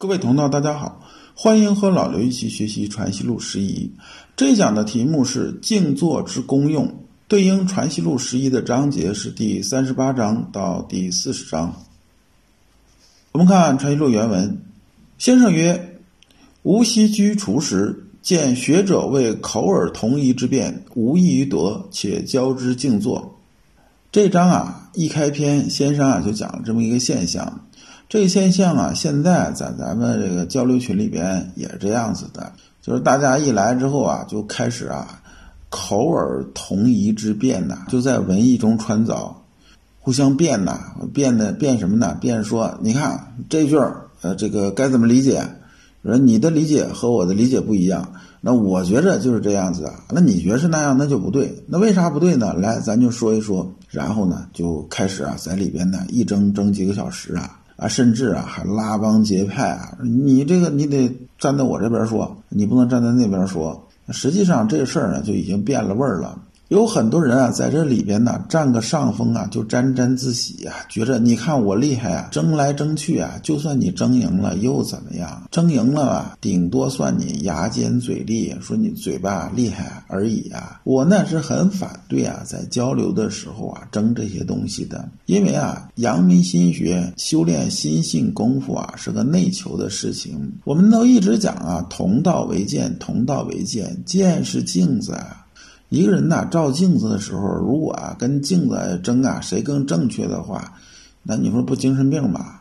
各位同道，大家好，欢迎和老刘一起学习《传习录》十一。这一讲的题目是静坐之功用，对应《传习录》十一的章节是第三十八章到第四十章。我们看《传习录》原文：先生曰：“吾昔居厨时，见学者为口耳同一之辩，无异于德，且教之静坐。”这章啊，一开篇，先生啊就讲了这么一个现象。这现象啊，现在在咱们这个交流群里边也是这样子的，就是大家一来之后啊，就开始啊，口耳同一之辩呐，就在文艺中穿凿，互相辩呐，辩的辩什么呢？辩说，你看这句儿，呃，这个该怎么理解？说你的理解和我的理解不一样，那我觉着就是这样子啊，那你觉得是那样，那就不对。那为啥不对呢？来，咱就说一说，然后呢，就开始啊，在里边呢一争争几个小时啊。啊，甚至啊，还拉帮结派啊！你这个你得站在我这边说，你不能站在那边说。实际上这事儿呢，就已经变了味儿了。有很多人啊，在这里边呢占个上风啊，就沾沾自喜啊，觉着你看我厉害啊，争来争去啊，就算你争赢了又怎么样？争赢了吧，顶多算你牙尖嘴利，说你嘴巴厉害而已啊。我呢是很反对啊，在交流的时候啊争这些东西的，因为啊，阳明心学修炼心性功夫啊是个内求的事情。我们都一直讲啊，同道为鉴，同道为鉴，鉴是镜子啊。一个人呐，照镜子的时候，如果啊跟镜子争啊，谁更正确的话，那你说不精神病吗？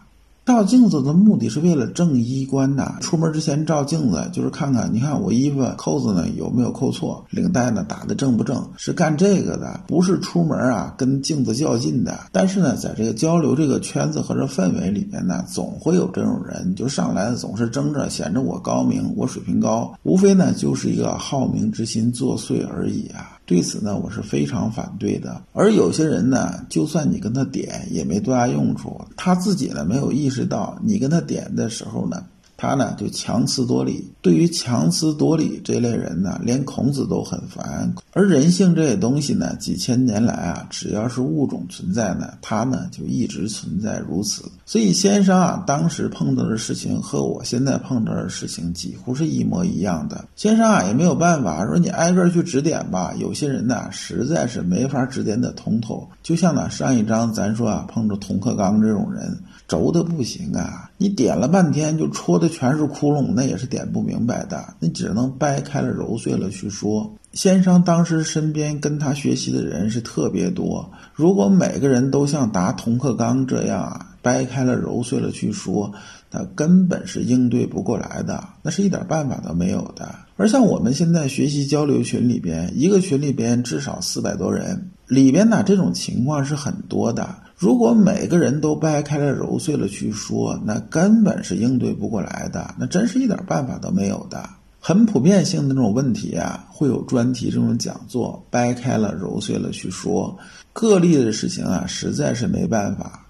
照镜子的目的是为了正衣冠呐。出门之前照镜子，就是看看，你看我衣服扣子呢有没有扣错，领带呢打的正不正，是干这个的，不是出门啊跟镜子较劲的。但是呢，在这个交流这个圈子和这氛围里面呢，总会有这种人，就上来总是争着显着我高明，我水平高，无非呢就是一个好名之心作祟而已啊。对此呢，我是非常反对的。而有些人呢，就算你跟他点，也没多大用处。他自己呢，没有意识到你跟他点的时候呢。他呢就强词夺理，对于强词夺理这类人呢，连孔子都很烦。而人性这些东西呢，几千年来啊，只要是物种存在呢，它呢就一直存在如此。所以先生啊，当时碰到的事情和我现在碰到的事情几乎是一模一样的。先生啊也没有办法说你挨个去指点吧，有些人呢实在是没法指点的通透。就像呢上一章咱说啊，碰着童克刚这种人。轴的不行啊！你点了半天就戳的全是窟窿，那也是点不明白的。你只能掰开了揉碎了去说。先生当时身边跟他学习的人是特别多，如果每个人都像答童克刚这样啊，掰开了揉碎了去说，那根本是应对不过来的，那是一点办法都没有的。而像我们现在学习交流群里边，一个群里边至少四百多人，里边呢这种情况是很多的。如果每个人都掰开了揉碎了去说，那根本是应对不过来的，那真是一点办法都没有的。很普遍性的这种问题啊，会有专题这种讲座，掰开了揉碎了去说。个例的事情啊，实在是没办法。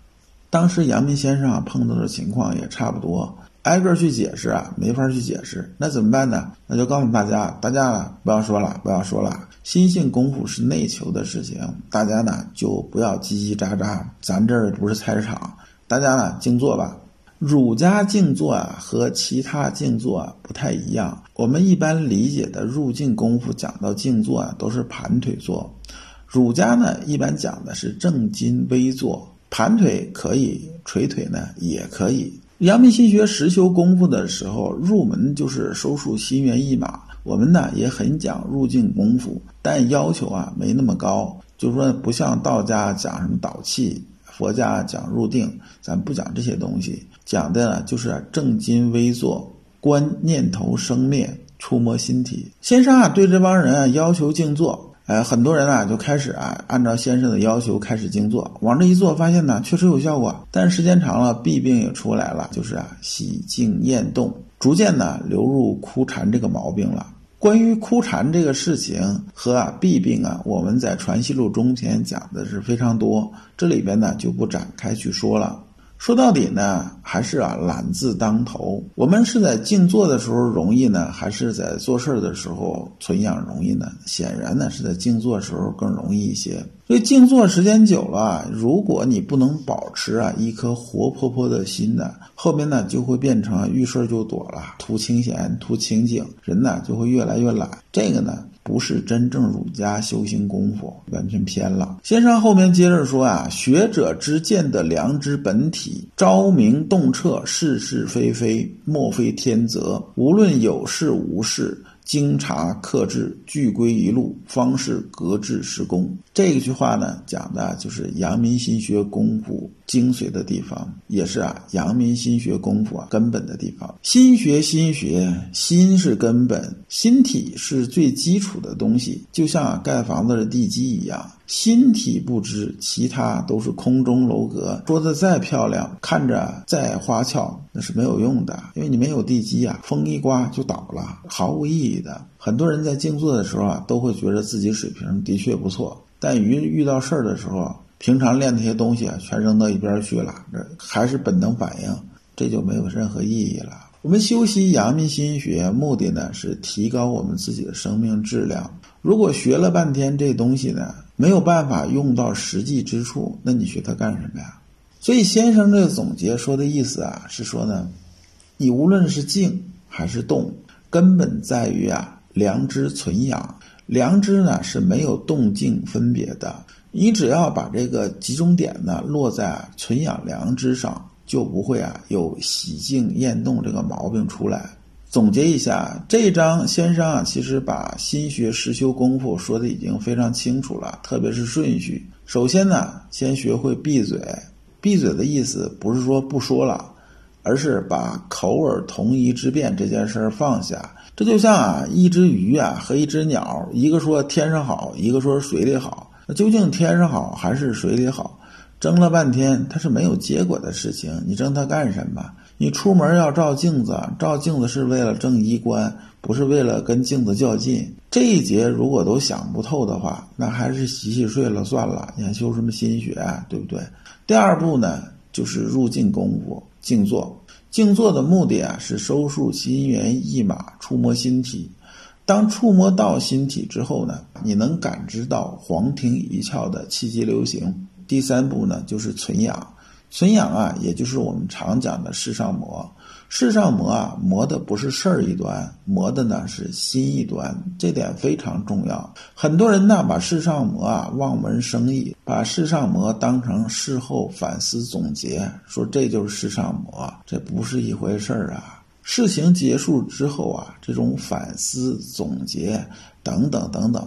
当时阳明先生啊碰到的情况也差不多。挨个去解释啊，没法去解释，那怎么办呢？那就告诉大家，大家不要说了，不要说了。心性功夫是内求的事情，大家呢就不要叽叽喳喳。咱这儿不是菜市场，大家呢静坐吧。儒家静坐啊和其他静坐啊不太一样。我们一般理解的入静功夫讲到静坐啊都是盘腿坐，儒家呢一般讲的是正襟危坐，盘腿可以，捶腿呢也可以。阳明心学实修功夫的时候，入门就是收束心猿意马。我们呢也很讲入静功夫，但要求啊没那么高。就是说，不像道家讲什么导气，佛家讲入定，咱不讲这些东西。讲的呢就是正襟危坐，观念头生灭，触摸心体。先生啊对这帮人啊要求静坐。哎，很多人啊就开始啊按照先生的要求开始静坐，往这一坐，发现呢确实有效果，但是时间长了弊病也出来了，就是啊喜静厌动，逐渐呢流入枯禅这个毛病了。关于枯禅这个事情和啊弊病啊，我们在《传习录》中间讲的是非常多，这里边呢就不展开去说了。说到底呢，还是啊懒字当头。我们是在静坐的时候容易呢，还是在做事儿的时候存养容易呢？显然呢是在静坐时候更容易一些。所以静坐时间久了，如果你不能保持啊一颗活泼泼的心呢，后面呢就会变成遇事儿就躲了，图清闲，图清静，人呢就会越来越懒。这个呢。不是真正儒家修行功夫，完全偏了。先生后面接着说啊，学者之见的良知本体，昭明洞彻，是是非非，莫非天择。无论有事无事。经查克制，俱归一路，方是格致施工。这一句话呢，讲的就是阳明心学功夫精髓的地方，也是啊阳明心学功夫啊根本的地方。心学，心学，心是根本，心体是最基础的东西，就像盖房子的地基一样。心体不知，其他都是空中楼阁。说的再漂亮，看着再花俏，那是没有用的，因为你没有地基啊，风一刮就倒了，毫无意义的。很多人在静坐的时候啊，都会觉得自己水平的确不错，但鱼遇到事儿的时候，平常练那些东西啊，全扔到一边去了，这还是本能反应，这就没有任何意义了。我们修习阳明心学，目的呢是提高我们自己的生命质量。如果学了半天这东西呢？没有办法用到实际之处，那你学它干什么呀？所以先生这个总结说的意思啊，是说呢，你无论是静还是动，根本在于啊良知存养。良知呢是没有动静分别的，你只要把这个集中点呢落在存养良知上，就不会啊有喜静厌动这个毛病出来。总结一下，这一章先生啊，其实把心学实修功夫说的已经非常清楚了，特别是顺序。首先呢，先学会闭嘴。闭嘴的意思不是说不说了，而是把口耳同一之辩这件事儿放下。这就像啊，一只鱼啊和一只鸟，一个说天上好，一个说水里好，那究竟天上好还是水里好？争了半天，它是没有结果的事情，你争它干什么？你出门要照镜子，照镜子是为了正衣冠，不是为了跟镜子较劲。这一节如果都想不透的话，那还是洗洗睡了算了。你还修什么心学啊？对不对？第二步呢，就是入静功夫，静坐。静坐的目的啊，是收束心猿意马，触摸心体。当触摸到心体之后呢，你能感知到黄庭一窍的气机流行。第三步呢，就是存养。存养啊，也就是我们常讲的世上魔。世上魔啊，魔的不是事儿一端，魔的呢是心一端，这点非常重要。很多人呢把世上魔啊望文生义，把世上魔当成事后反思总结，说这就是世上魔，这不是一回事儿啊。事情结束之后啊，这种反思总结等等等等，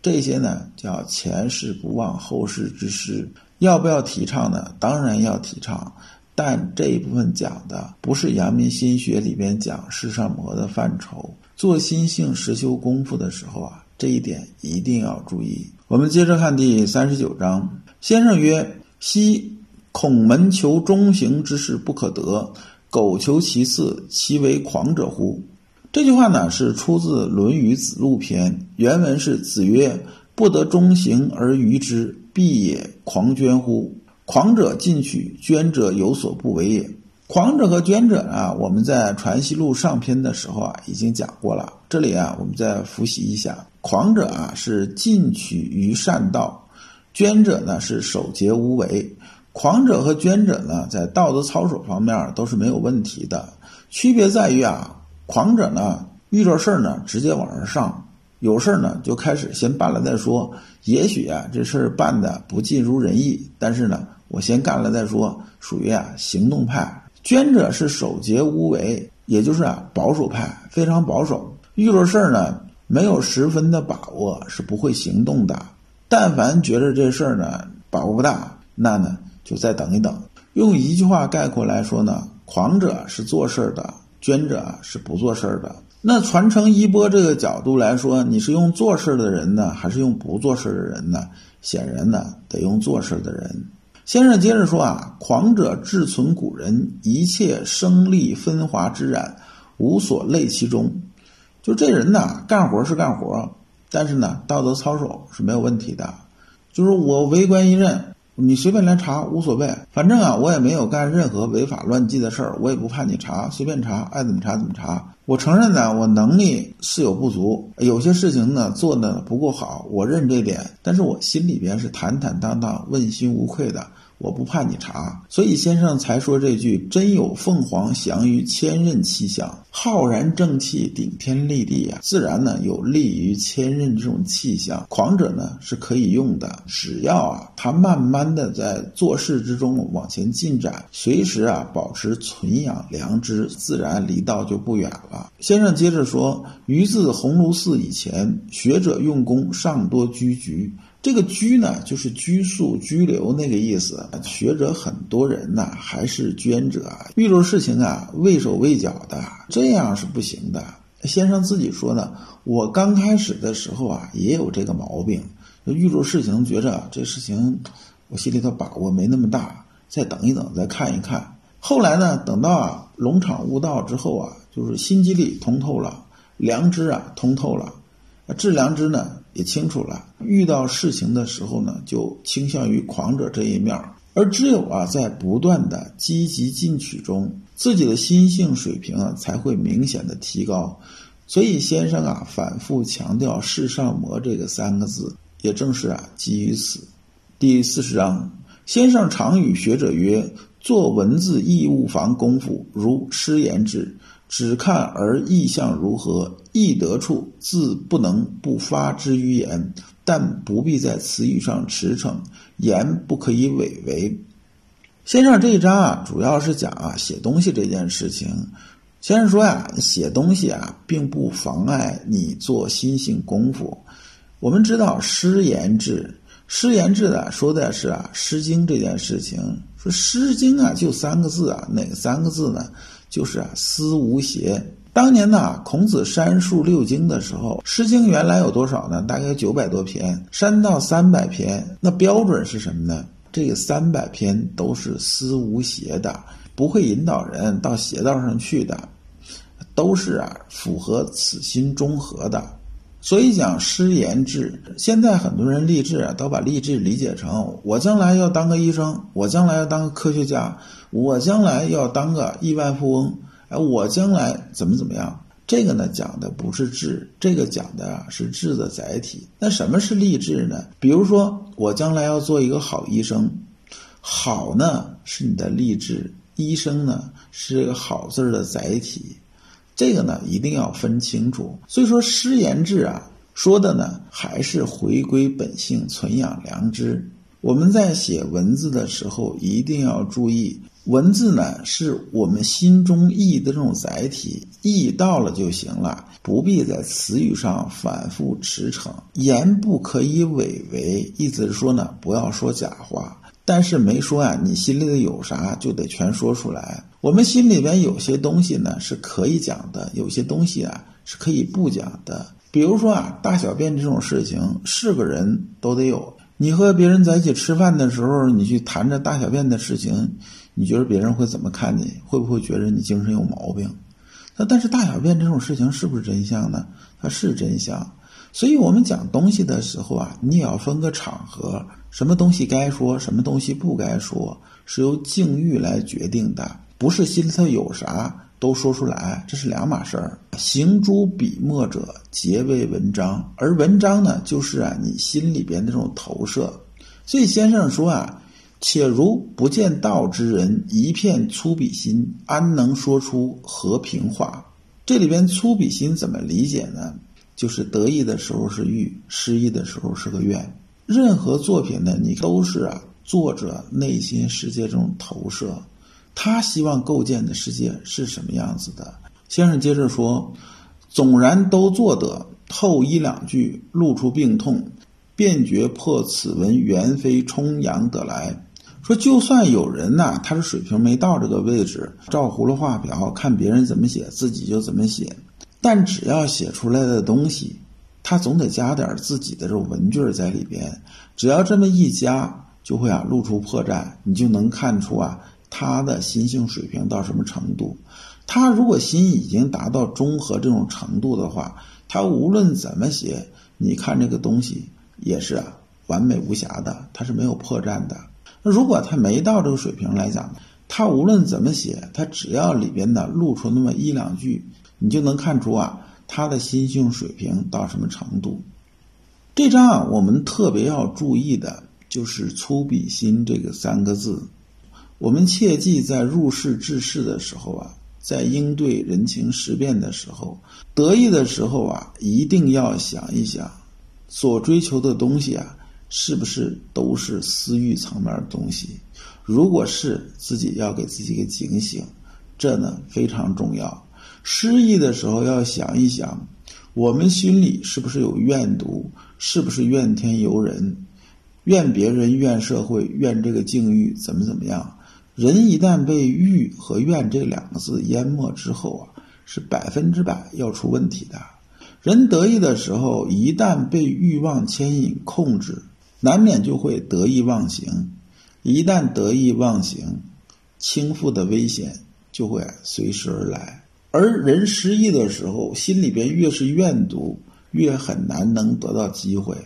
这些呢叫前事不忘，后事之师。要不要提倡呢？当然要提倡，但这一部分讲的不是阳明心学里边讲世上魔的范畴。做心性实修功夫的时候啊，这一点一定要注意。我们接着看第三十九章。先生曰：“昔孔门求中行之事不可得，苟求其次，其为狂者乎？”这句话呢是出自《论语子路篇》，原文是：“子曰。”不得中行而愚之，必也狂捐乎？狂者进取，捐者有所不为也。狂者和捐者啊，我们在《传习录》上篇的时候啊，已经讲过了。这里啊，我们再复习一下：狂者啊是进取于善道，捐者呢是守节无为。狂者和捐者呢，在道德操守方面都是没有问题的，区别在于啊，狂者呢遇着事儿呢直接往上上。有事儿呢，就开始先办了再说。也许啊，这事儿办的不尽如人意，但是呢，我先干了再说，属于啊行动派。捐者是守节无为，也就是啊保守派，非常保守。遇着事儿呢，没有十分的把握，是不会行动的。但凡觉着这事儿呢把握不大，那呢就再等一等。用一句话概括来说呢，狂者是做事儿的，捐者是不做事儿的。那传承衣钵这个角度来说，你是用做事的人呢，还是用不做事的人呢？显然呢，得用做事的人。先生接着说啊，狂者志存古人，一切生利分华之染，无所累其中。就这人呢，干活是干活，但是呢，道德操守是没有问题的。就是我为官一任，你随便来查无所谓，反正啊，我也没有干任何违法乱纪的事儿，我也不怕你查，随便查，爱怎么查怎么查。我承认呢，我能力是有不足，有些事情呢做的不够好，我认这点，但是我心里边是坦坦荡荡、问心无愧的。我不怕你查，所以先生才说这句“真有凤凰翔于千仞气象，浩然正气顶天立地啊”，自然呢有利于千仞这种气象。狂者呢是可以用的，只要啊他慢慢的在做事之中往前进展，随时啊保持存养良知，自然离道就不远了。先生接着说：“于自鸿胪寺以前，学者用功尚多居局。”这个拘呢，就是拘束、拘留那个意思。学者很多人呢，还是捐者，遇着事情啊，畏手畏脚的，这样是不行的。先生自己说呢，我刚开始的时候啊，也有这个毛病，遇着事情觉着这事情我心里头把握没那么大，再等一等，再看一看。后来呢，等到啊龙场悟道之后啊，就是心机力通透了，良知啊通透了。致良知呢也清楚了，遇到事情的时候呢，就倾向于狂者这一面而只有啊，在不断的积极进取中，自己的心性水平啊才会明显的提高。所以先生啊反复强调“世上魔”这个三个字，也正是啊基于此。第四十章，先生常与学者曰：“做文字亦勿妨功夫，如诗言志。”只看而意象如何，意得处，自不能不发之于言，但不必在词语上驰骋，言不可以违为。先生这一章啊，主要是讲啊写东西这件事情。先生说呀，写东西啊，并不妨碍你做心性功夫。我们知道诗言志，诗言志的说的是啊《诗经》这件事情。说《诗经》啊，就三个字啊，哪三个字呢？就是啊，思无邪。当年呢，孔子删述六经的时候，《诗经》原来有多少呢？大概九百多篇，删到三百篇。那标准是什么呢？这个三百篇都是思无邪的，不会引导人到邪道上去的，都是啊，符合此心中和的。所以讲诗言志，现在很多人立志啊，都把立志理解成我将来要当个医生，我将来要当个科学家，我将来要当个亿万富翁，哎，我将来怎么怎么样？这个呢讲的不是志，这个讲的啊是志的载体。那什么是励志呢？比如说我将来要做一个好医生，好呢是你的励志，医生呢是这个好字的载体。这个呢，一定要分清楚。所以说，诗言志啊，说的呢，还是回归本性，存养良知。我们在写文字的时候，一定要注意，文字呢，是我们心中意的这种载体，意到了就行了，不必在词语上反复驰骋。言不可以伪为，意思是说呢，不要说假话。但是没说啊，你心里的有啥就得全说出来。我们心里边有些东西呢是可以讲的，有些东西啊是可以不讲的。比如说啊，大小便这种事情，是个人都得有。你和别人在一起吃饭的时候，你去谈着大小便的事情，你觉得别人会怎么看你？会不会觉得你精神有毛病？那但是大小便这种事情是不是真相呢？它是真相。所以我们讲东西的时候啊，你也要分个场合。什么东西该说，什么东西不该说，是由境遇来决定的，不是心里头有啥都说出来，这是两码事儿。行诸笔墨者，皆为文章，而文章呢，就是啊你心里边那种投射。所以先生说啊，且如不见道之人，一片粗鄙心，安能说出和平话？这里边粗鄙心怎么理解呢？就是得意的时候是欲，失意的时候是个怨。任何作品呢，你都是啊，作者内心世界这种投射，他希望构建的世界是什么样子的？先生接着说：“纵然都做得，透一两句露出病痛，便觉破此文原非充阳得来。”说就算有人呐，他的水平没到这个位置，照葫芦画瓢，看别人怎么写，自己就怎么写，但只要写出来的东西。他总得加点自己的这种文句在里边，只要这么一加，就会啊露出破绽，你就能看出啊他的心性水平到什么程度。他如果心已经达到中和这种程度的话，他无论怎么写，你看这个东西也是啊完美无瑕的，他是没有破绽的。那如果他没到这个水平来讲，他无论怎么写，他只要里边呢露出那么一两句，你就能看出啊他的心性水平到什么程度。这章啊，我们特别要注意的就是“粗鄙心”这个三个字。我们切记在入世治世的时候啊，在应对人情时变的时候，得意的时候啊，一定要想一想，所追求的东西啊，是不是都是私欲层面的东西？如果是，自己要给自己个警醒，这呢非常重要。失意的时候要想一想，我们心里是不是有怨毒？是不是怨天尤人？怨别人？怨社会？怨这个境遇？怎么怎么样？人一旦被欲和怨这两个字淹没之后啊，是百分之百要出问题的。人得意的时候，一旦被欲望牵引控制，难免就会得意忘形。一旦得意忘形，倾覆的危险就会随时而来。而人失意的时候，心里边越是怨毒，越很难能得到机会。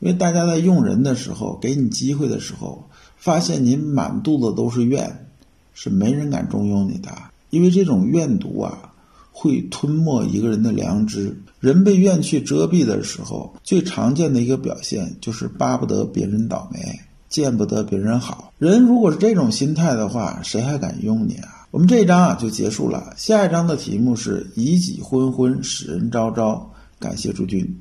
因为大家在用人的时候，给你机会的时候。发现您满肚子都是怨，是没人敢重用你的，因为这种怨毒啊，会吞没一个人的良知。人被怨气遮蔽的时候，最常见的一个表现就是巴不得别人倒霉，见不得别人好。人如果是这种心态的话，谁还敢用你啊？我们这一章啊就结束了，下一章的题目是以己昏昏，使人昭昭。感谢诸君。